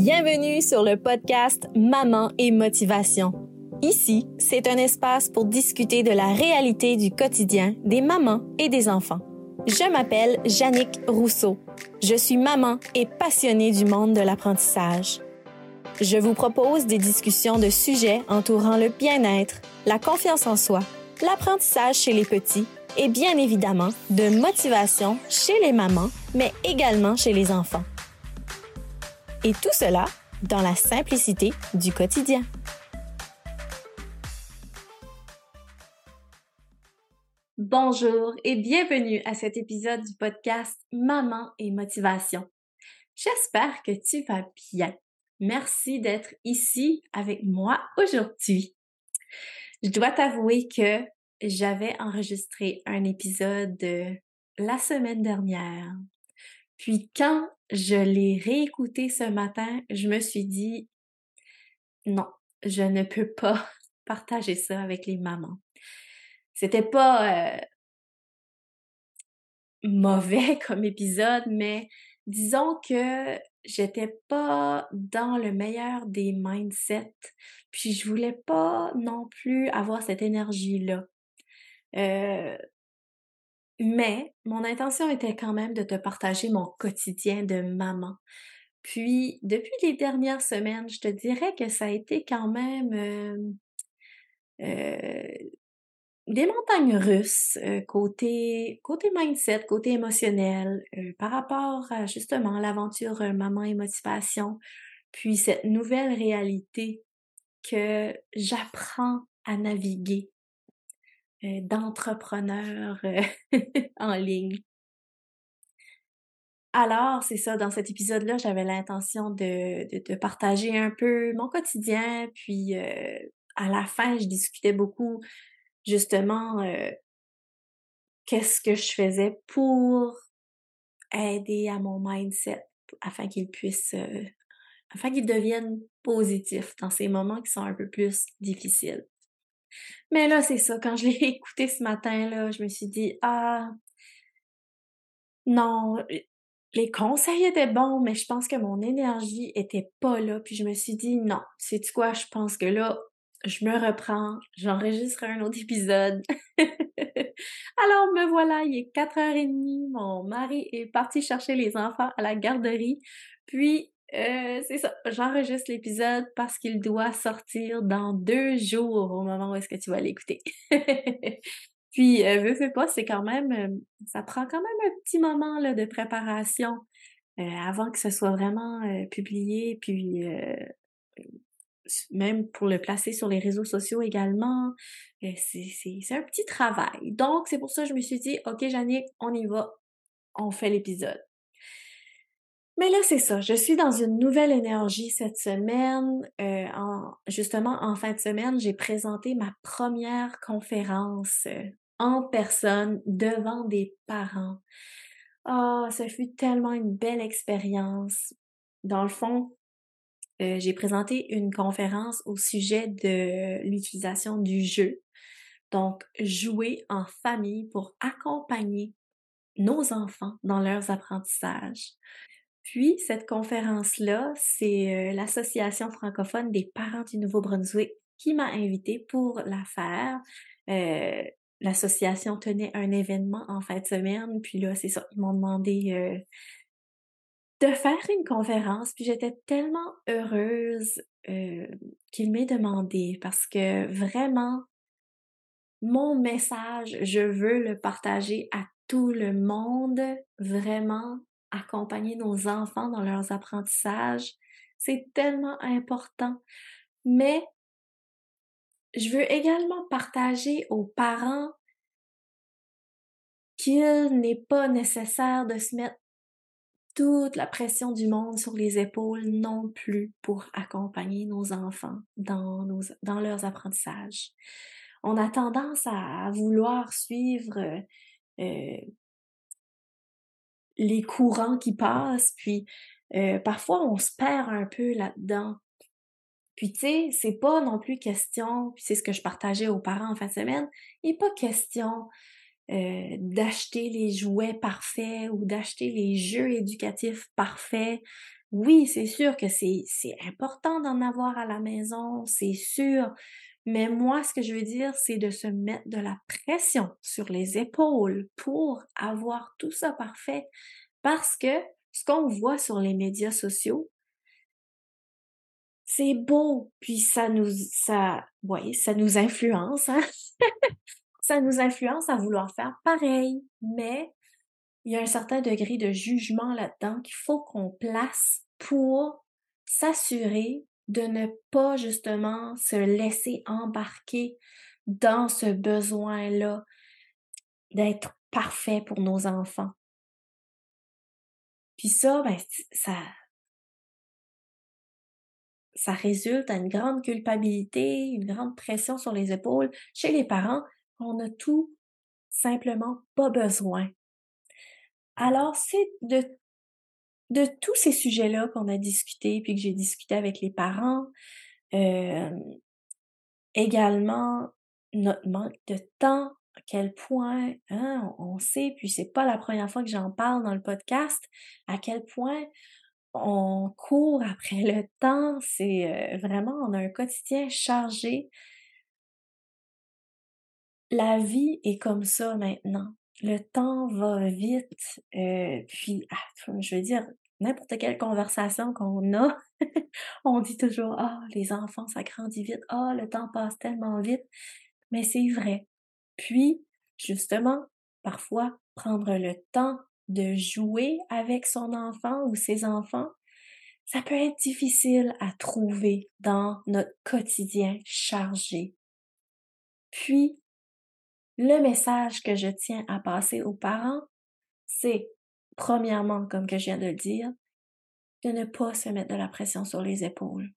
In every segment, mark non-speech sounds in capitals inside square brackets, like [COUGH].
Bienvenue sur le podcast Maman et Motivation. Ici, c'est un espace pour discuter de la réalité du quotidien des mamans et des enfants. Je m'appelle Jannick Rousseau. Je suis maman et passionnée du monde de l'apprentissage. Je vous propose des discussions de sujets entourant le bien-être, la confiance en soi, l'apprentissage chez les petits et bien évidemment de motivation chez les mamans, mais également chez les enfants. Et tout cela dans la simplicité du quotidien. Bonjour et bienvenue à cet épisode du podcast Maman et Motivation. J'espère que tu vas bien. Merci d'être ici avec moi aujourd'hui. Je dois t'avouer que j'avais enregistré un épisode la semaine dernière. Puis quand je l'ai réécouté ce matin, je me suis dit non, je ne peux pas [LAUGHS] partager ça avec les mamans. C'était pas euh, mauvais [LAUGHS] comme épisode, mais disons que j'étais pas dans le meilleur des mindsets, puis je voulais pas non plus avoir cette énergie-là. Euh, mais mon intention était quand même de te partager mon quotidien de maman. Puis, depuis les dernières semaines, je te dirais que ça a été quand même euh, euh, des montagnes russes euh, côté, côté mindset, côté émotionnel, par rapport à justement l'aventure maman et motivation, puis cette nouvelle réalité que j'apprends à naviguer d'entrepreneurs euh, [LAUGHS] en ligne. Alors, c'est ça, dans cet épisode-là, j'avais l'intention de, de, partager un peu mon quotidien, puis euh, à la fin, je discutais beaucoup justement qu'est-ce que je faisais pour aider à mon mindset afin qu'il puisse, afin qu'il devienne positif dans ces moments qui sont un peu plus difficiles. Mais là, c'est ça. Quand je l'ai [LAUGHS] écouté ce matin, là, je me suis dit, ah, non, les conseils étaient bons, mais je pense que mon énergie était pas là. Puis je me suis dit, non, c'est quoi? Je pense que là, je me reprends, j'enregistre un autre épisode. [LAUGHS] Alors me voilà, il est 4h30, mon mari est parti chercher les enfants à la garderie. Puis euh, c'est ça, j'enregistre l'épisode parce qu'il doit sortir dans deux jours au moment où est-ce que tu vas l'écouter. [LAUGHS] Puis, euh, veux, veux pas, c'est quand même, euh, ça prend quand même un petit moment là, de préparation euh, avant que ce soit vraiment publié, puis même pour le placer sur les réseaux sociaux également. c'est un petit travail. Donc, c'est pour ça que je me suis dit, OK, Jannick, on y va, on fait l'épisode. Mais là, c'est ça. Je suis dans une nouvelle énergie cette semaine. Euh, en, justement, en fin de semaine, j'ai présenté ma première conférence euh, en personne devant des parents. Ah, oh, ça fut tellement une belle expérience. Dans le fond, euh, j'ai présenté une conférence au sujet de l'utilisation du jeu. Donc, jouer en famille pour accompagner nos enfants dans leurs apprentissages. Puis, cette conférence-là, c'est euh, l'Association francophone des parents du Nouveau-Brunswick qui m'a invitée pour la faire. Euh, l'association tenait un événement en fin de semaine, puis là, c'est ça, ils m'ont demandé euh, de faire une conférence, puis j'étais tellement heureuse qu'ils m'aient demandé parce que vraiment, mon message, je veux le partager à tout le monde, vraiment, accompagner nos enfants dans leurs apprentissages. C'est tellement important. Mais je veux également partager aux parents qu'il n'est pas nécessaire de se mettre toute la pression du monde sur les épaules non plus pour accompagner nos enfants dans, leurs apprentissages. On a tendance à vouloir suivre euh, les courants qui passent, puis euh, parfois on se perd un peu là-dedans. Puis tu sais, c'est pas non plus question, c'est ce que je partageais aux parents en fin de semaine, il n'est pas question euh, d'acheter les jouets parfaits ou d'acheter les jeux éducatifs parfaits. Oui, c'est sûr que c'est important d'en avoir à la maison, c'est sûr. Mais moi, ce que je veux dire, c'est de se mettre de la pression sur les épaules pour avoir tout ça parfait. Parce que ce qu'on voit sur les médias sociaux, c'est beau, puis ça nous, ça, ça nous influence, hein? [LAUGHS] ça nous influence à vouloir faire pareil, mais il y a un certain degré de jugement là-dedans qu'il faut qu'on place pour s'assurer de ne pas justement se laisser embarquer dans ce besoin-là d'être parfait pour nos enfants. Puis ça, ben, ça, ça résulte à une grande culpabilité, une grande pression sur les épaules chez les parents. On a tout simplement pas besoin. Alors, c'est de, de tous ces sujets-là qu'on a discuté, puis que j'ai discuté avec les parents, également notre manque de temps, à quel point hein, on sait, puis c'est pas la première fois que j'en parle dans le podcast, à quel point on court après le temps, c'est euh, vraiment, on a un quotidien chargé. La vie est comme ça maintenant. Le temps va vite, euh, puis, ah, je veux dire, n'importe quelle conversation qu'on a, [LAUGHS] on dit toujours, ah, les enfants, ça grandit vite, ah, le temps passe tellement vite, mais c'est vrai. Puis, justement, parfois, prendre le temps de jouer avec son enfant ou ses enfants, ça peut être difficile à trouver dans notre quotidien chargé. Puis, le message que je tiens à passer aux parents, c'est, premièrement, comme que je viens de le dire, de ne pas se mettre de la pression sur les épaules,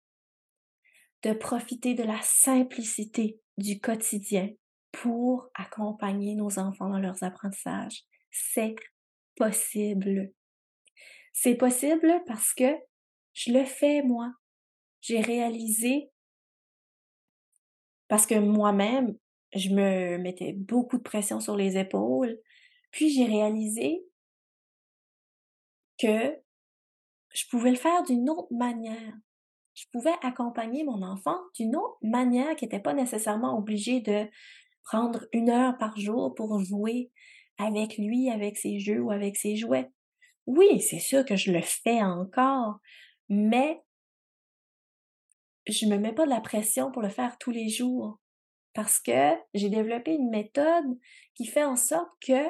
de profiter de la simplicité du quotidien pour accompagner nos enfants dans leurs apprentissages. C'est possible. C'est possible parce que je le fais, moi. J'ai réalisé parce que moi-même, je me mettais beaucoup de pression sur les épaules. Puis j'ai réalisé que je pouvais le faire d'une autre manière. Je pouvais accompagner mon enfant d'une autre manière qui n'était pas nécessairement obligée de prendre une heure par jour pour jouer avec lui, avec ses jeux ou avec ses jouets. Oui, c'est sûr que je le fais encore, mais je me mets pas de la pression pour le faire tous les jours parce que j'ai développé une méthode qui fait en sorte que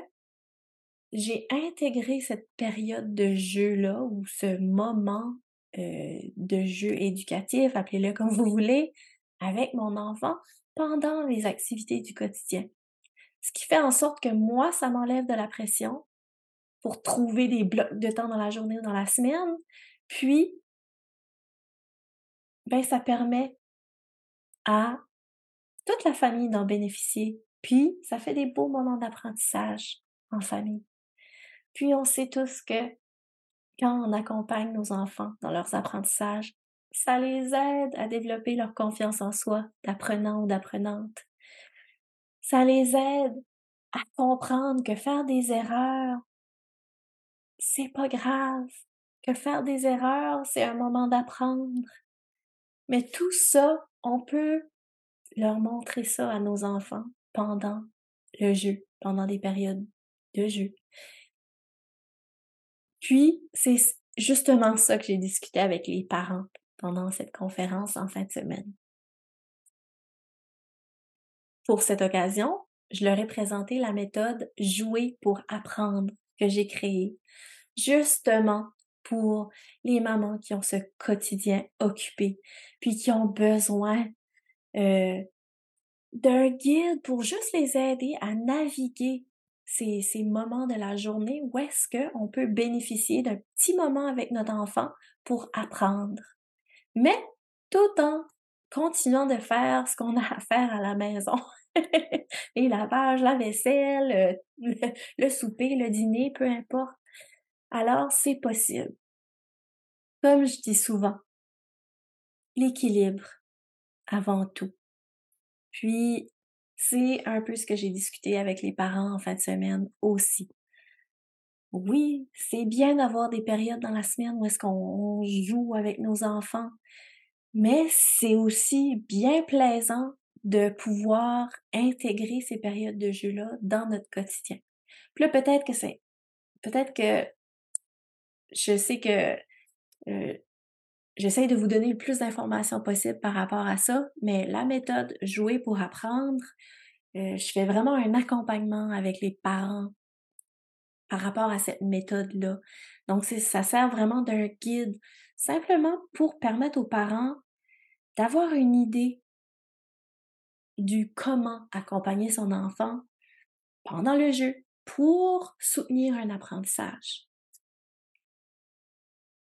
j'ai intégré cette période de jeu-là ou ce moment euh, de jeu éducatif, appelez-le comme vous voulez, avec mon enfant pendant les activités du quotidien. Ce qui fait en sorte que moi, ça m'enlève de la pression pour trouver des blocs de temps dans la journée ou dans la semaine. Puis, ben, ça permet à toute la famille d'en bénéficier. Puis, ça fait des beaux moments d'apprentissage en famille. Puis, on sait tous que quand on accompagne nos enfants dans leurs apprentissages, ça les aide à développer leur confiance en soi d'apprenant ou d'apprenante. Ça les aide à comprendre que faire des erreurs, c'est pas grave, que faire des erreurs, c'est un moment d'apprendre. Mais tout ça, on peut leur montrer ça à nos enfants pendant le jeu, pendant des périodes de jeu. Puis, c'est justement ça que j'ai discuté avec les parents pendant cette conférence en fin de semaine. Pour cette occasion, je leur ai présenté la méthode Jouer pour apprendre que j'ai créée, justement pour les mamans qui ont ce quotidien occupé, puis qui ont besoin euh, d'un guide pour juste les aider à naviguer ces, moments de la journée où est-ce qu'on peut bénéficier d'un petit moment avec notre enfant pour apprendre. Mais tout en continuant de faire ce qu'on a à faire à la maison. [LAUGHS] les lavages, la vaisselle, le, [LAUGHS] le souper, le dîner, peu importe. Alors, c'est possible. Comme je dis souvent, l'équilibre avant tout. Puis, C'est un peu ce que j'ai discuté avec les parents en fin de semaine aussi. Oui, c'est bien d'avoir des périodes dans la semaine où est-ce qu'on joue avec nos enfants, mais c'est aussi bien plaisant de pouvoir intégrer ces périodes de jeu-là dans notre quotidien. Puis là, peut-être que c'est, peut-être que je sais que euh, j'essaie de vous donner le plus d'informations possible par rapport à ça, mais la méthode jouer pour apprendre, euh, je fais vraiment un accompagnement avec les parents par rapport à cette méthode-là. Donc, ça sert vraiment d'un guide simplement pour permettre aux parents d'avoir une idée du comment accompagner son enfant pendant le jeu pour soutenir un apprentissage.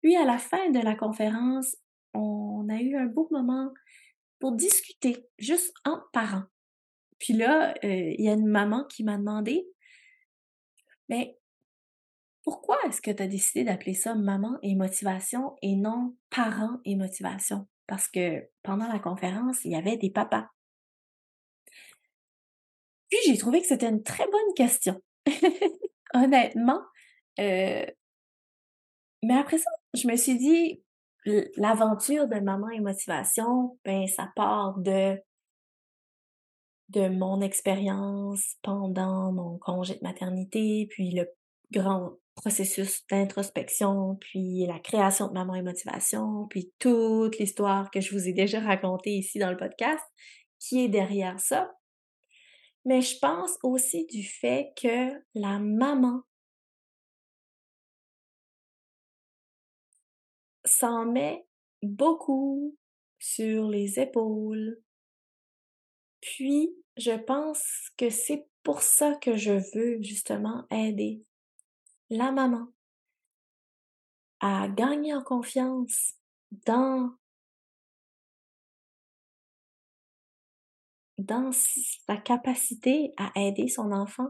Puis à la fin de la conférence, on a eu un beau moment pour discuter, juste entre parents. Puis là, euh, il y a une maman qui m'a demandé, mais pourquoi est-ce que tu as décidé d'appeler ça maman et motivation et non parent et motivation? Parce que pendant la conférence, il y avait des papas. Puis j'ai trouvé que c'était une très bonne question. [LAUGHS] Honnêtement. Euh, mais après ça, je me suis dit, l'aventure de maman et motivation, ben, ça part de de mon expérience pendant mon congé de maternité, puis le grand processus d'introspection, puis la création de Maman et Motivation, puis toute l'histoire que je vous ai déjà racontée ici dans le podcast, qui est derrière ça. Mais je pense aussi du fait que la maman s'en met beaucoup sur les épaules. Puis, je pense que c'est pour ça que je veux justement aider la maman à gagner en confiance dans sa capacité à aider son enfant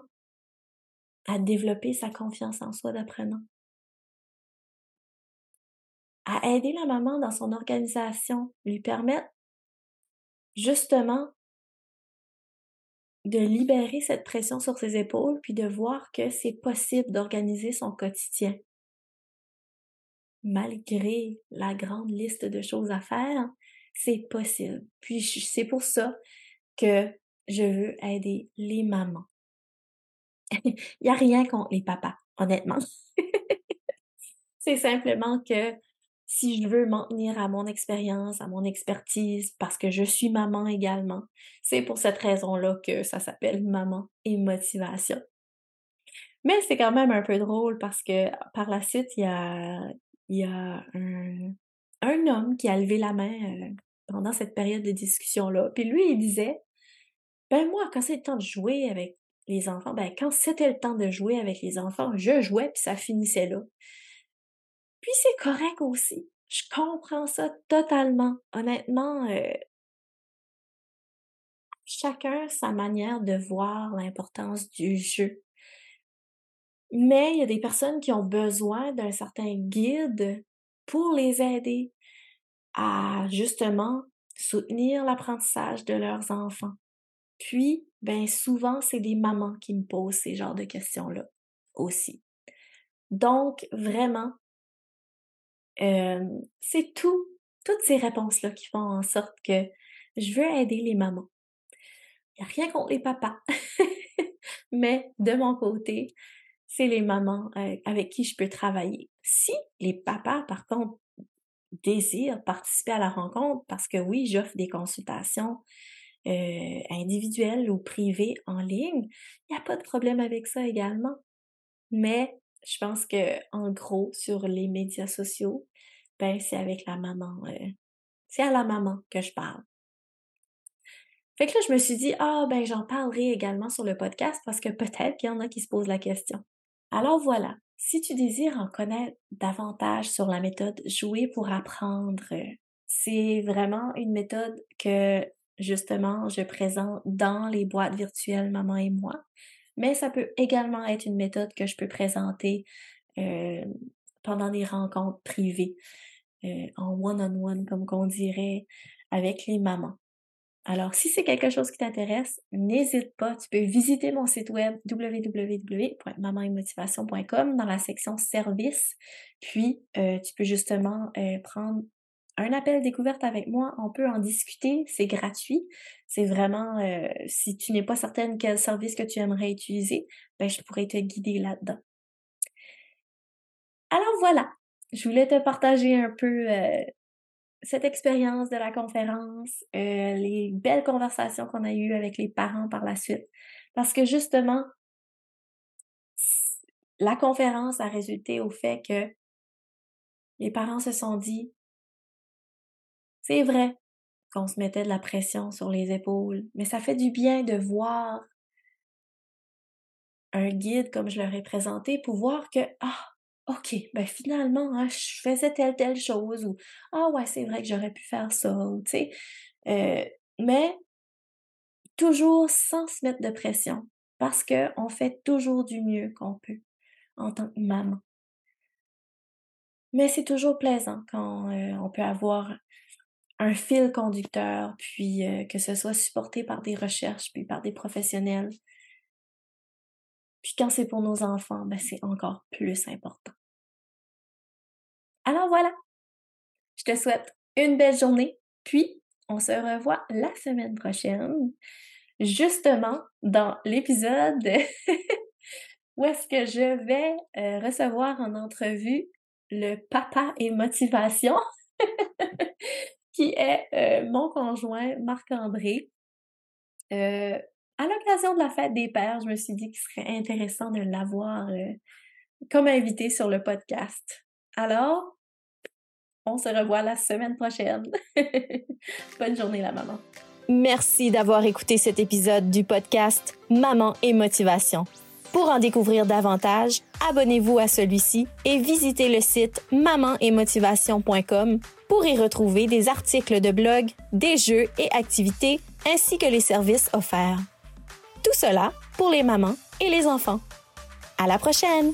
à développer sa confiance en soi d'apprenant, à aider la maman dans son organisation, lui permettre justement de libérer cette pression sur ses épaules, puis de voir que c'est possible d'organiser son quotidien. Malgré la grande liste de choses à faire, c'est possible. Puis c'est pour ça que je veux aider les mamans. [LAUGHS] Il n'y a rien contre les papas, honnêtement. [LAUGHS] c'est simplement que si je veux m'en tenir à mon expérience, à mon expertise, parce que je suis maman également, c'est pour cette raison-là que ça s'appelle maman et motivation. Mais c'est quand même un peu drôle parce que par la suite, il y a, un, un homme qui a levé la main euh, pendant cette période de discussion-là. Puis lui, il disait, ben moi, quand c'est le temps de jouer avec les enfants, ben quand c'était le temps de jouer avec les enfants, je jouais puis ça finissait là. Puis c'est correct aussi. Je comprends ça totalement. Honnêtement, euh, chacun sa manière de voir l'importance du jeu. Mais il y a des personnes qui ont besoin d'un certain guide pour les aider à justement soutenir l'apprentissage de leurs enfants. Puis, ben souvent, c'est des mamans qui me posent ces genres de questions-là aussi. Donc, vraiment, c'est tout, toutes ces réponses-là qui font en sorte que je veux aider les mamans. Il n'y a rien contre les papas, [LAUGHS] mais de mon côté, c'est les mamans avec qui je peux travailler. Si les papas, par contre, désirent participer à la rencontre, parce que oui, j'offre des consultations euh, individuelles ou privées en ligne, il n'y a pas de problème avec ça également. Mais je pense que en gros sur les médias sociaux, ben c'est avec la maman, euh, c'est à la maman que je parle. Fait que là, je me suis dit, ah ben j'en parlerai également sur le podcast parce que peut-être qu'il y en a qui se posent la question. Alors voilà, si tu désires en connaître davantage sur la méthode jouer pour apprendre, c'est vraiment une méthode que justement je présente dans les boîtes virtuelles Maman et moi mais ça peut également être une méthode que je peux présenter euh, pendant des rencontres privées, euh, en one-on-one, comme qu'on dirait, avec les mamans. Alors, si c'est quelque chose qui t'intéresse, n'hésite pas. Tu peux visiter mon site web www.mamanetmotivation.com dans la section services. Puis, euh, tu peux justement euh, prendre un appel découverte avec moi. On peut en discuter. C'est gratuit. C'est vraiment, euh, si tu n'es pas certaine quel service que tu aimerais utiliser, ben, je pourrais te guider là-dedans. Alors voilà, je voulais te partager un peu cette expérience de la conférence, euh, les belles conversations qu'on a eues avec les parents par la suite. Parce que justement, la conférence a résulté au fait que les parents se sont dit, c'est vrai qu'on se mettait de la pression sur les épaules, mais ça fait du bien de voir un guide comme je leur ai présenté pour voir que, ah, OK, ben finalement, hein, je faisais telle, telle chose ou Ah ouais, c'est vrai que j'aurais pu faire ça, tu sais. Euh, mais toujours sans se mettre de pression parce qu'on fait toujours du mieux qu'on peut en tant que maman. Mais c'est toujours plaisant quand euh, on peut avoir un fil conducteur, puis euh, que ce soit supporté par des recherches, puis par des professionnels. Puis quand c'est pour nos enfants, ben c'est encore plus important. Alors voilà, je te souhaite une belle journée, puis on se revoit la semaine prochaine, justement dans l'épisode [LAUGHS] où est-ce que je vais euh, recevoir en entrevue le papa et motivation, [LAUGHS] qui est euh, mon conjoint Marc-André. Euh, à l'occasion de la fête des pères, je me suis dit qu'il serait intéressant de l'avoir comme invité sur le podcast. Alors, on se revoit la semaine prochaine. [LAUGHS] Bonne journée la maman. Merci d'avoir écouté cet épisode du podcast Maman et Motivation. Pour en découvrir davantage, abonnez-vous à celui-ci et visitez le site mamanetmotivation.com pour y retrouver des articles de blog, des jeux et activités ainsi que les services offerts. Tout cela pour les mamans et les enfants. À la prochaine!